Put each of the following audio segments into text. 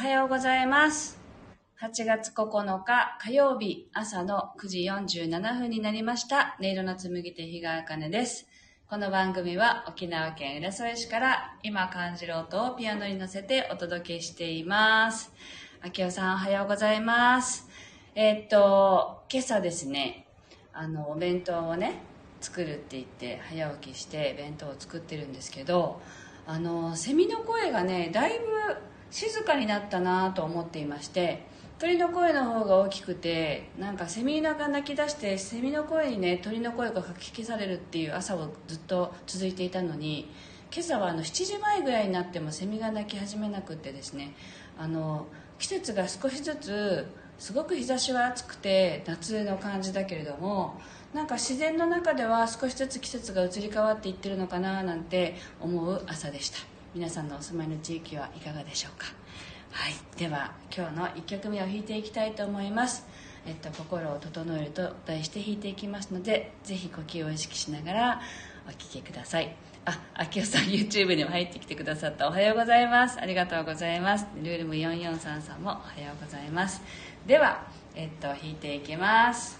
はようございます。8月9日火曜日朝の9時47分になりました。音色の紡手日川茜です。この番組は沖縄県浦添市から今感じる音をピアノに乗せてお届けしています。あきおさんおはようございます。えーっと、今朝ですね、あの、お弁当をね、作るって言って早起きして弁当を作ってるんですけど、あの、セミの声がね、だいぶ静かになったなと思っていまして鳥の声の方が大きくてなんかセミが鳴き出してセミの声にね鳥の声がかき消されるっていう朝をずっと続いていたのに今朝はあの7時前ぐらいになってもセミが鳴き始めなくってですねあの季節が少しずつすごく日差しは暑くて夏の感じだけれどもなんか自然の中では少しずつ季節が移り変わっていってるのかななんて思う朝でした。皆さんのお住まいの地域はいかがでしょうか？はい。では今日の1曲目を弾いていきたいと思います。えっと、心を整えると題して弾いていきますのでぜひ呼吸を意識しながらお聴きください。あ、あきおさん YouTube にも入ってきてくださった。おはようございます。ありがとうございます。ルールム4433もおはようございます。では、えっと、弾いていきます「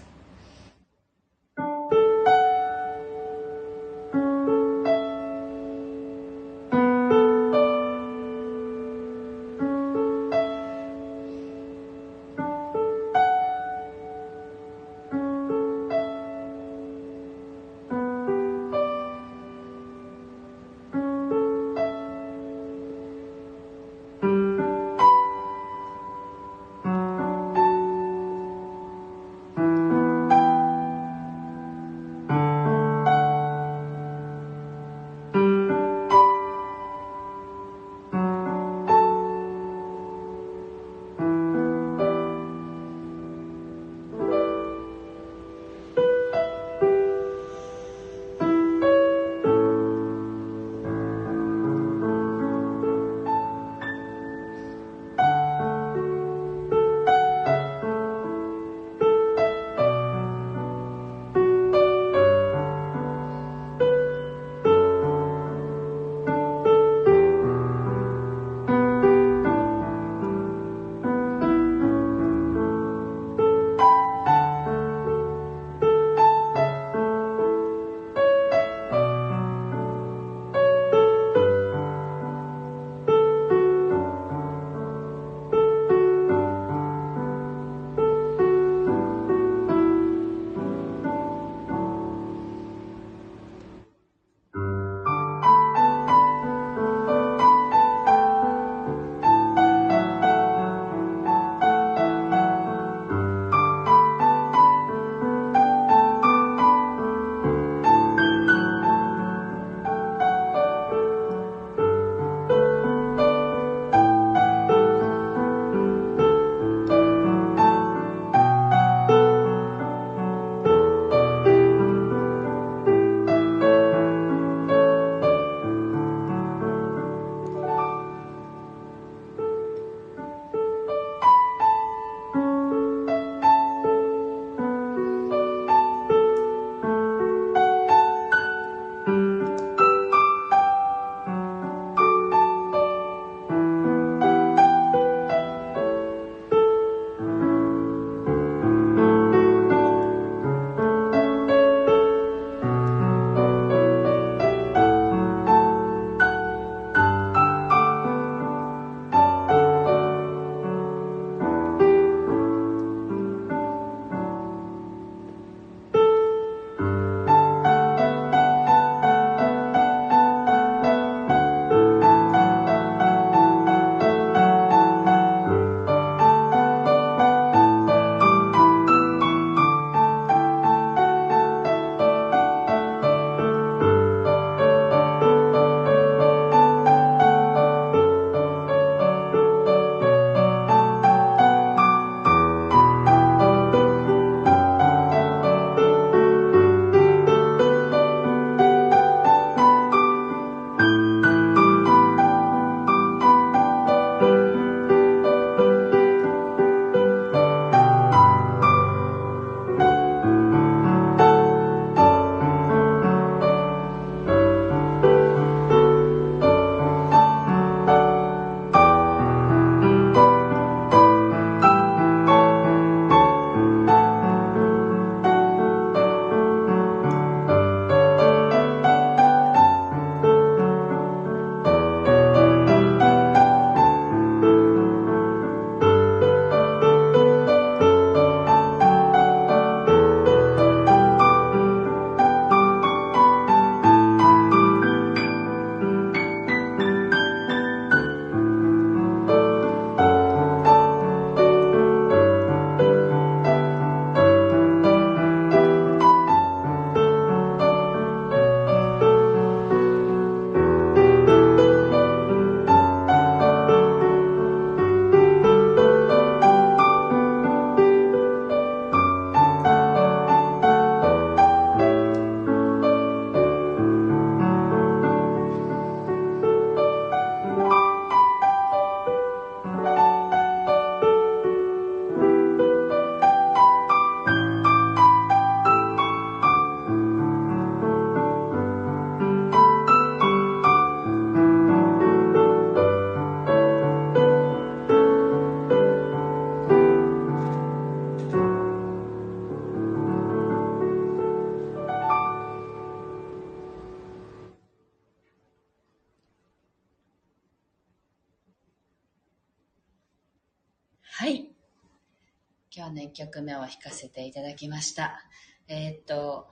1曲目を弾かせていただきました。えーっと、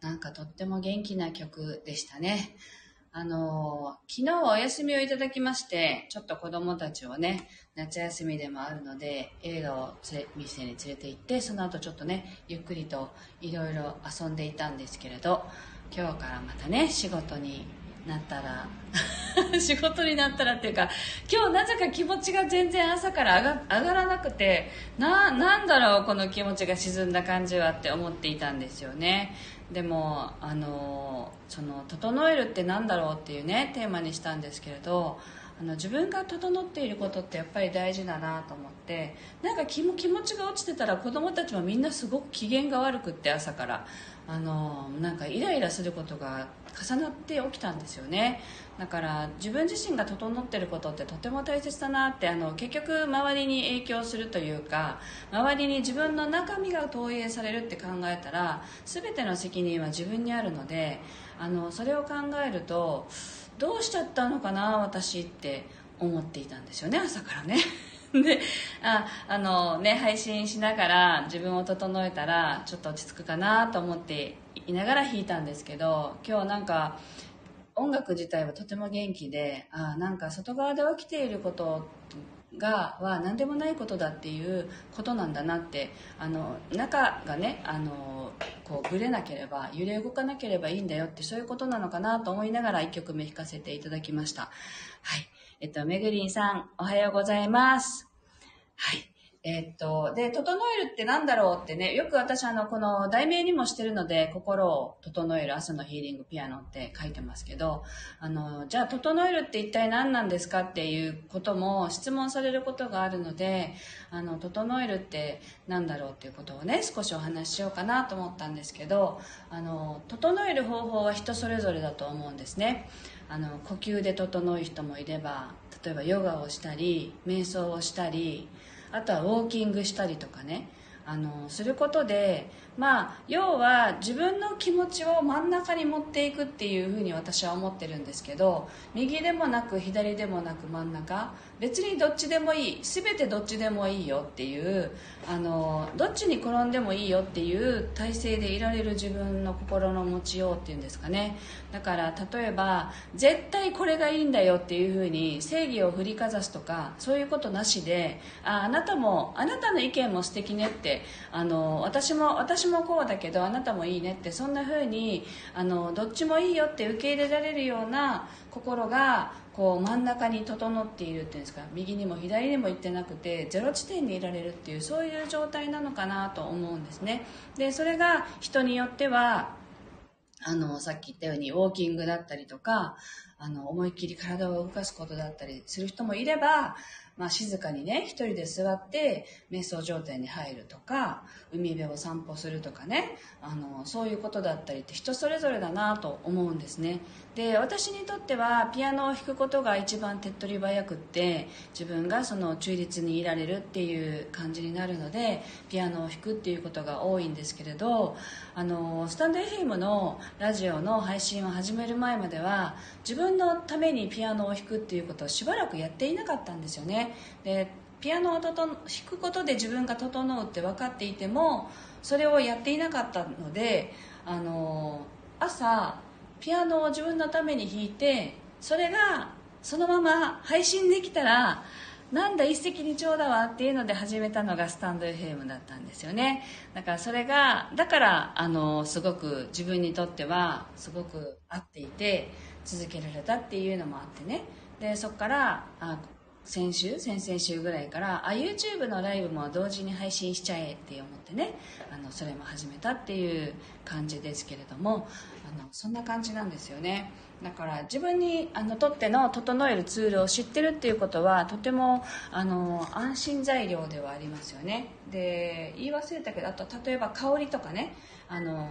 なんかとっても元気な曲でしたね。あのー昨日はお休みをいただきまして、ちょっと子供たちをね、夏休みでもあるので、映画を連れ店に連れて行って、その後ちょっとね、ゆっくりといろいろ遊んでいたんですけれど、今日からまたね、仕事になったら、仕事になったらっていうか、今日なぜか気持ちが全然朝から上が上がらなくて、な、なんだろう、この気持ちが沈んだ感じはって思っていたんですよね。でも、あの、その、整えるってなんだろうっていうね、テーマにしたんですけれど、あの自分が整っていることってやっぱり大事だなと思ってなんか気も気持ちが落ちてたら子供たちもみんなすごく機嫌が悪くって朝からあのなんかイライラすることが重なって起きたんですよね。だから自分自身が整ってることってとても大切だなってあの結局周りに影響するというか周りに自分の中身が投影されるって考えたら全ての責任は自分にあるのであのそれを考えるとどうしちゃったのかな私って思っていたんですよね朝からね。でああのね配信しながら自分を整えたらちょっと落ち着くかなと思っていながら弾いたんですけど今日なんか音楽自体はとても元気であなんか外側で起きていることがは何でもないことだっていうことなんだなってあの中がねあのこうぶれなければ揺れ動かなければいいんだよってそういうことなのかなと思いながら1曲目弾かせていただきました。はい。えっとめぐりんさんおはようございます。はい。えっと、で、整えるってなんだろうってね、よく私あの、この題名にもしてるので、心を整える朝のヒーリングピアノって書いてますけど、あの、じゃあ整えるって一体何なんですかっていうことも質問されることがあるので、あの、整えるってなんだろうっていうことをね、少しお話ししようかなと思ったんですけど、あの、整える方法は人それぞれだと思うんですね。あの、呼吸で整う人もいれば、例えばヨガをしたり、瞑想をしたり、あとはウォーキングしたりとかねあのすることでまあ要は自分の気持ちを真ん中に持っていくっていうふうに私は思ってるんですけど右でもなく左でもなく真ん中別にどっちでもいい全てどっちでもいいよっていうあのどっちに転んでもいいよっていう体勢でいられる自分の心の持ちようっていうんですかね。だから例えば絶対これがいいんだよっていうふうに正義を振りかざすとかそういうことなしでああなたもあなたの意見も素敵ねってあの私も私もこうだけどあなたもいいねってそんなふうにあのどっちもいいよって受け入れられるような心がこう真ん中に整っているっていうんですか。右にも左にも行ってなくてゼロ地点にいられるっていうそういう状態なのかなと思うんですね。でそれが人によってはあのさっき言ったようにウォーキングだったりとかあの思いっきり体を動かすことだったりする人もいれば、まあ、静かにね一人で座って瞑想状態に入るとか海辺を散歩するとかねあのそういうことだったりって人それぞれだなと思うんですね。で私にとってはピアノを弾くことが一番手っ取り早くって自分がその中立にいられるっていう感じになるのでピアノを弾くっていうことが多いんですけれどあのスタンド FM のラジオの配信を始める前までは自分のためにピアノを弾くっていうことをしばらくやっていなかったんですよね。でピアノを弾くことで自分が整うって分かっていてもそれをやっていなかったのであの朝ピアノを自分のために弾いてそれがそのまま配信できたらなんだ一石二鳥だわっていうので始めたのがスタンド FM だったんですよね。だからそれがだからあのすごく自分にとってはすごく合っていて続けられたっていうのもあってね。でそこからあ先週先々週ぐらいからあ YouTube のライブも同時に配信しちゃえって思ってねあのそれも始めたっていう感じですけれどもあのそんな感じなんですよね。だから自分にあのとっての整えるツールを知ってるっていうことはとてもあの安心材料ではありますよね。で言い忘れたけどあと例えば香りとかねあの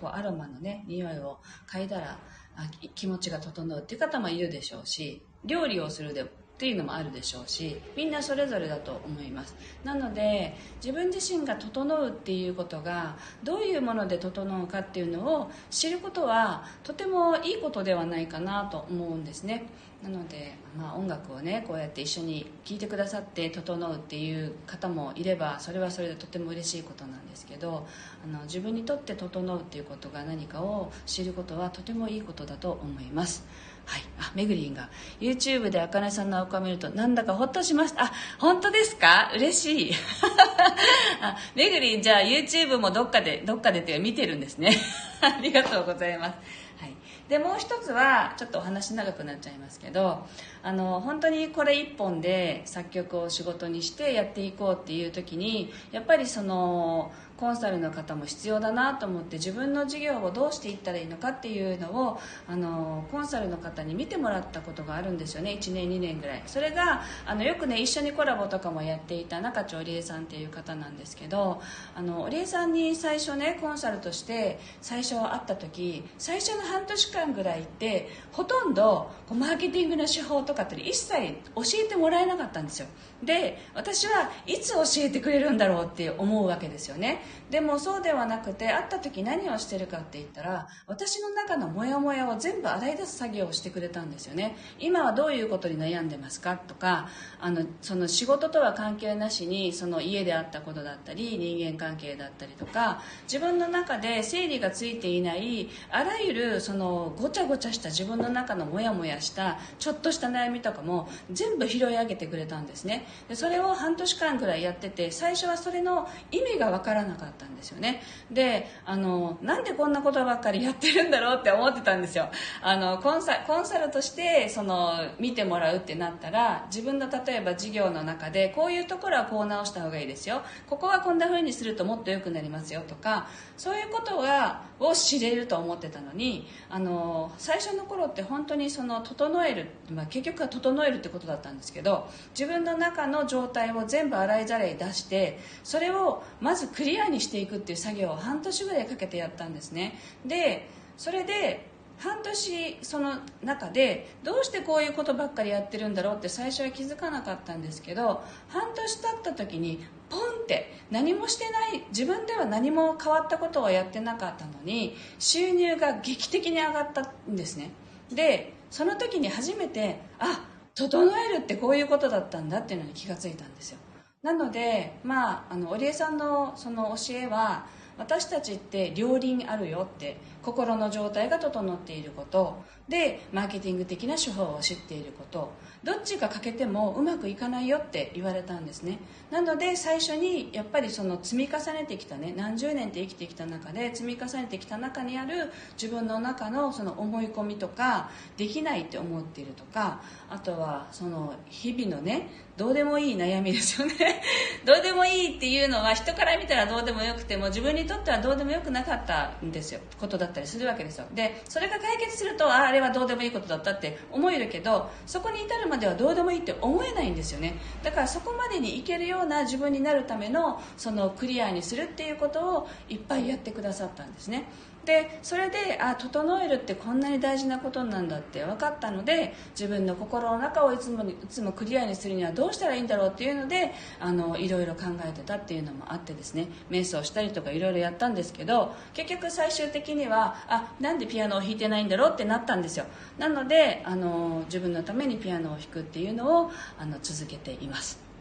こうアロマのね匂いを嗅いだらあ気持ちが整うっていう方もいるでしょうし料理をするでっていうのもあるでしょうしみんなそれぞれだと思います。なので自分自身が整うっていうことがどういうもので整うかっていうのを知ることはとてもいいことではないかなと思うんですね。なので、まあ、音楽をねこうやって一緒に聴いてくださって整うっていう方もいればそれはそれでとても嬉しいことなんですけどあの自分にとって整うっていうことが何かを知ることはとてもいいことだと思います。はい、あめぐりんが。YouTube であかねさんの顔を見るとなんだかほっとしました。あ本当ですか？嬉しい。あめぐりんじゃあ YouTube もどっかでどっかでって見てるんですね。ありがとうございます。はい。でもう一つはちょっとお話長くなっちゃいますけどあの本当にこれ一本で作曲を仕事にしてやっていこうっていう時にやっぱりそのコンサルの方も必要だなと思って自分の事業をどうしていったらいいのかっていうのをあのコンサルの方に見てもらったことがあるんですよね。1年2年ぐらい。それがあのよくね一緒にコラボとかもやっていた中地織江さんっていう方なんですけどあの織江さんに最初ねコンサルとして最初会った時最初の半年間ぐらいってほとんどこうマーケティングの手法とかって一切教えてもらえなかったんですよ。で私はいつ教えてくれるんだろうって思うわけですよね。でもそうではなくて会った時何をしてるかって言ったら私の中のモヤモヤを全部洗い出す作業をしてくれたんですよね。今はどういうことに悩んでますかとかあのその仕事とは関係なしにその家であったことだったり人間関係だったりとか自分の中で整理がついていないあらゆるそのごちゃごちゃした自分の中のモヤモヤしたちょっとした悩みとかも全部拾い上げてくれたんですね。でそれを半年間ぐらいやってて最初はそれの意味が分からなかった。かったんですよね。であのなんでこんなことばっかりやってるんだろうって思ってたんですよ。あのコンサコンサルとしてその見てもらうってなったら自分の例えば事業の中でこういうところはこう直した方がいいですよ。ここはこんな風にするともっと良くなりますよとかそういうことはを知れると思ってたのにあの最初の頃って本当にその整える、まあ、結局は整えるってことだったんですけど自分の中の状態を全部洗いざらい出してそれをまずクリアににしていくっていう作業を半年ぐらいかけてやったんですね。でそれで半年その中でどうしてこういうことばっかりやってるんだろうって最初は気づかなかったんですけど半年経った時にポンって何もしてない自分では何も変わったことをやってなかったのに収入が劇的に上がったんですね。でその時に初めてあ整えるってこういうことだったんだっていうのに気がついたんですよ。なのでまああの織江さんのその教えは私たちって両輪あるよって心の状態が整っていること。でマーケティング的な手法を知っていること。どっちが欠けてもうまくいかないよって言われたんですね。なので最初にやっぱりその積み重ねてきたね何十年って生きてきた中で積み重ねてきた中にある自分の中のその思い込みとかできないって思っているとかあとはその日々のねどうでもいい悩みですよね。どうでもいいっていうのは人から見たらどうでもよくても自分にとってはどうでもよくなかったんですよ。ことだったりするわけですよ。でそれが解決するとああれはどうでもいいことだったって思えるけどそこに至るまではどうでもいいって思えないんですよね。だからそこまでにいけるような自分になるためのそのクリアにするっていうことをいっぱいやってくださったんですね。でそれであ整えるってこんなに大事なことなんだって分かったので自分の心の中をいつもいつもクリアにするにはどうしたらいいんだろうっていうのであのいろいろ考えてたっていうのもあってですね。瞑想したりとかいろいろやったんですけど結局最終的にはあなんでピアノを弾いてないんだろうってなったんですよ。なのであの自分のためにピアノを弾くっていうのをあの続けています。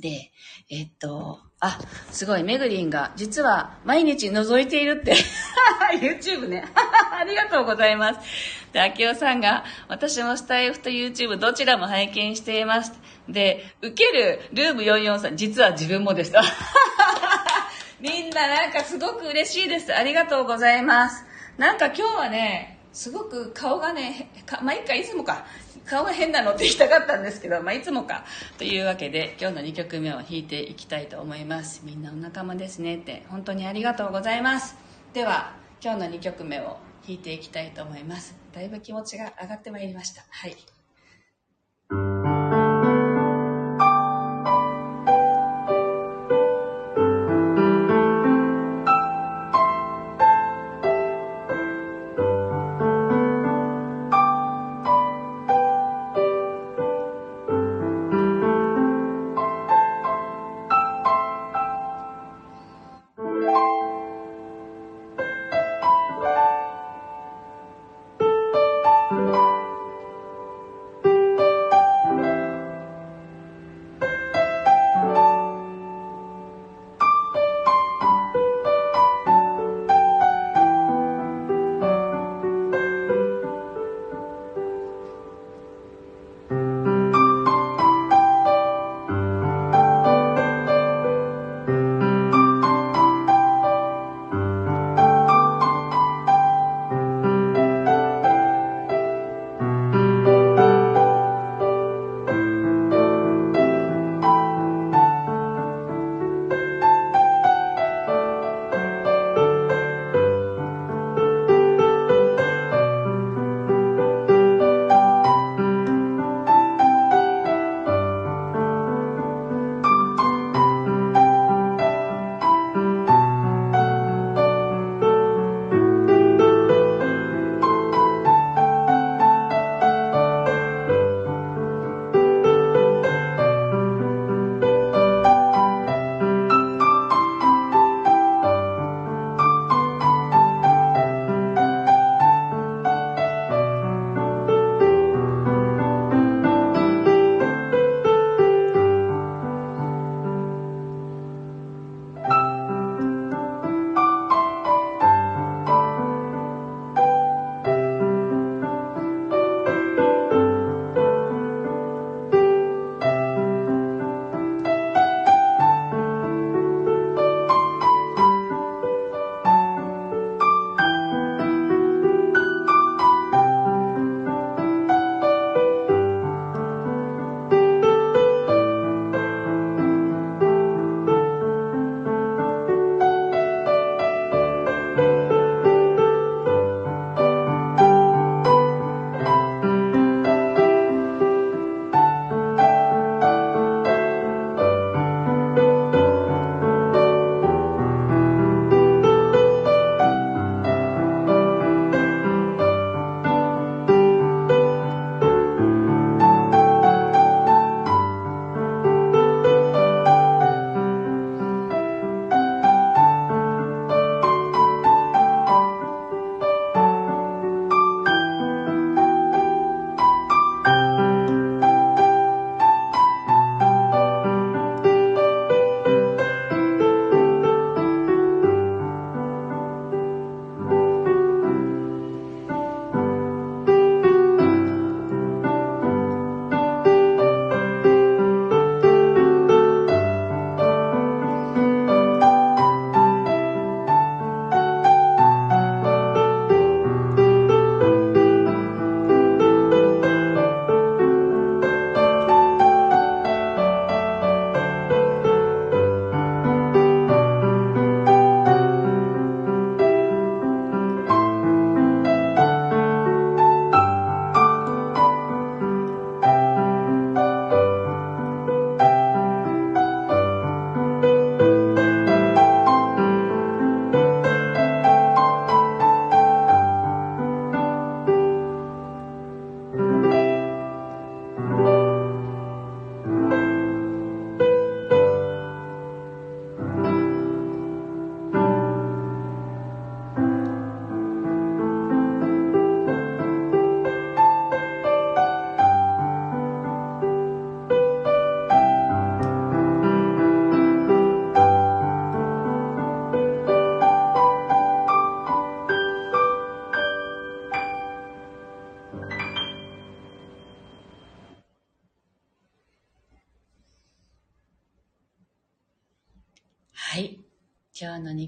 で、えっと、あ、すごい、めぐりんが、実は毎日覗いているって。YouTube ね。ありがとうございます。で、あきおさんが、私もスタイフと YouTube どちらも拝見しています。で、受けるルーム443、実は自分もです。みんななんかすごく嬉しいです。ありがとうございます。なんか今日はね、すごく顔がね、かまあ、いっか、いつもか。顔が変なのって言いたかったんですけど、まあ、いつもか。というわけで、今日の2曲目を弾いていきたいと思います。みんなお仲間ですねって、本当にありがとうございます。では、今日の2曲目を弾いていきたいと思います。だいぶ気持ちが上がってまいりました。はい。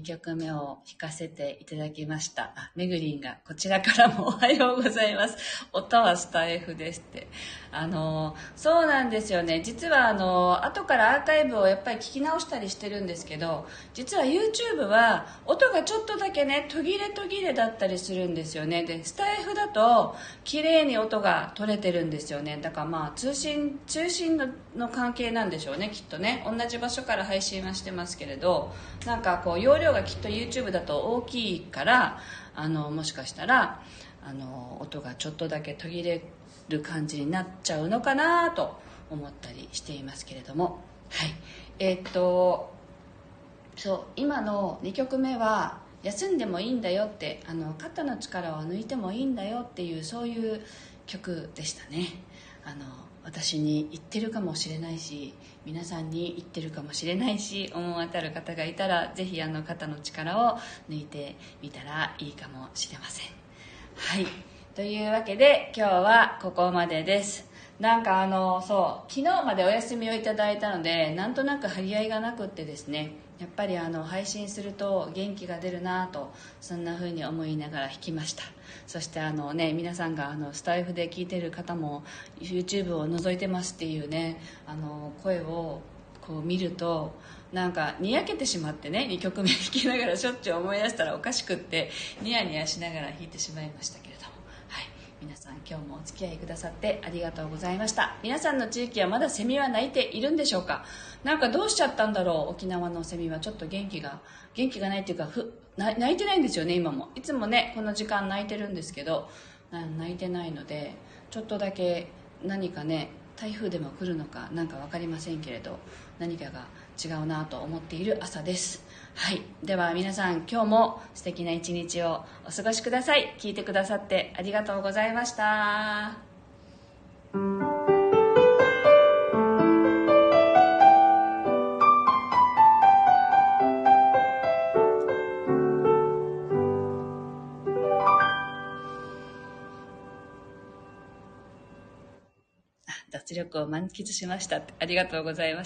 2曲目を弾かせていただきました。あ、めぐりんがこちらからもおはようございます。音はスタイフですって。あの、そうなんですよね。実はあの、後からアーカイブをやっぱり聞き直したりしてるんですけど、実は YouTube は音がちょっとだけね、途切れ途切れだったりするんですよね。で、スタイフだと綺麗に音が取れてるんですよね。だからまあ通信、通信のの関係なんでしょうね、きっとね。同じ場所から配信はしてますけれど、なんかこう容量がきっと YouTube だと大きいからあのもしかしたらあの音がちょっとだけ途切れる感じになっちゃうのかなと思ったりしていますけれども。はい。えー、っとそう今の2曲目は休んでもいいんだよってあの肩の力を抜いてもいいんだよっていうそういう曲でしたね。あの私に言ってるかもしれないし皆さんに言ってるかもしれないし思い当たる方がいたらぜひあの肩の力を抜いてみたらいいかもしれません。はい。というわけで今日はここまでです。なんかあのそう昨日までお休みをいただいたのでなんとなく張り合いがなくってですねやっぱりあの配信すると元気が出るなとそんな風に思いながら弾きました。そしてあのね皆さんがあのスタイフで聞いてる方も YouTube を覗いてますっていうねあの声をこう見るとなんかにやけてしまってね2曲目弾きながらしょっちゅう思い出したらおかしくってニヤニヤしながら弾いてしまいましたけど。皆さん今日もお付き合いくださってありがとうございました。皆さんの地域はまだセミは鳴いているんでしょうか？なんかどうしちゃったんだろう？沖縄のセミはちょっと元気が元気がないっていうかふ泣いてないんですよね今も。いつもねこの時間泣いてるんですけど泣いてないのでちょっとだけ何かね台風でも来るのか何か分かりませんけれど何かが違うなと思っている朝です。はい。では皆さん今日も素敵な一日をお過ごしください。聞いてくださってありがとうございました。脱力を満喫しましたありがとうございました。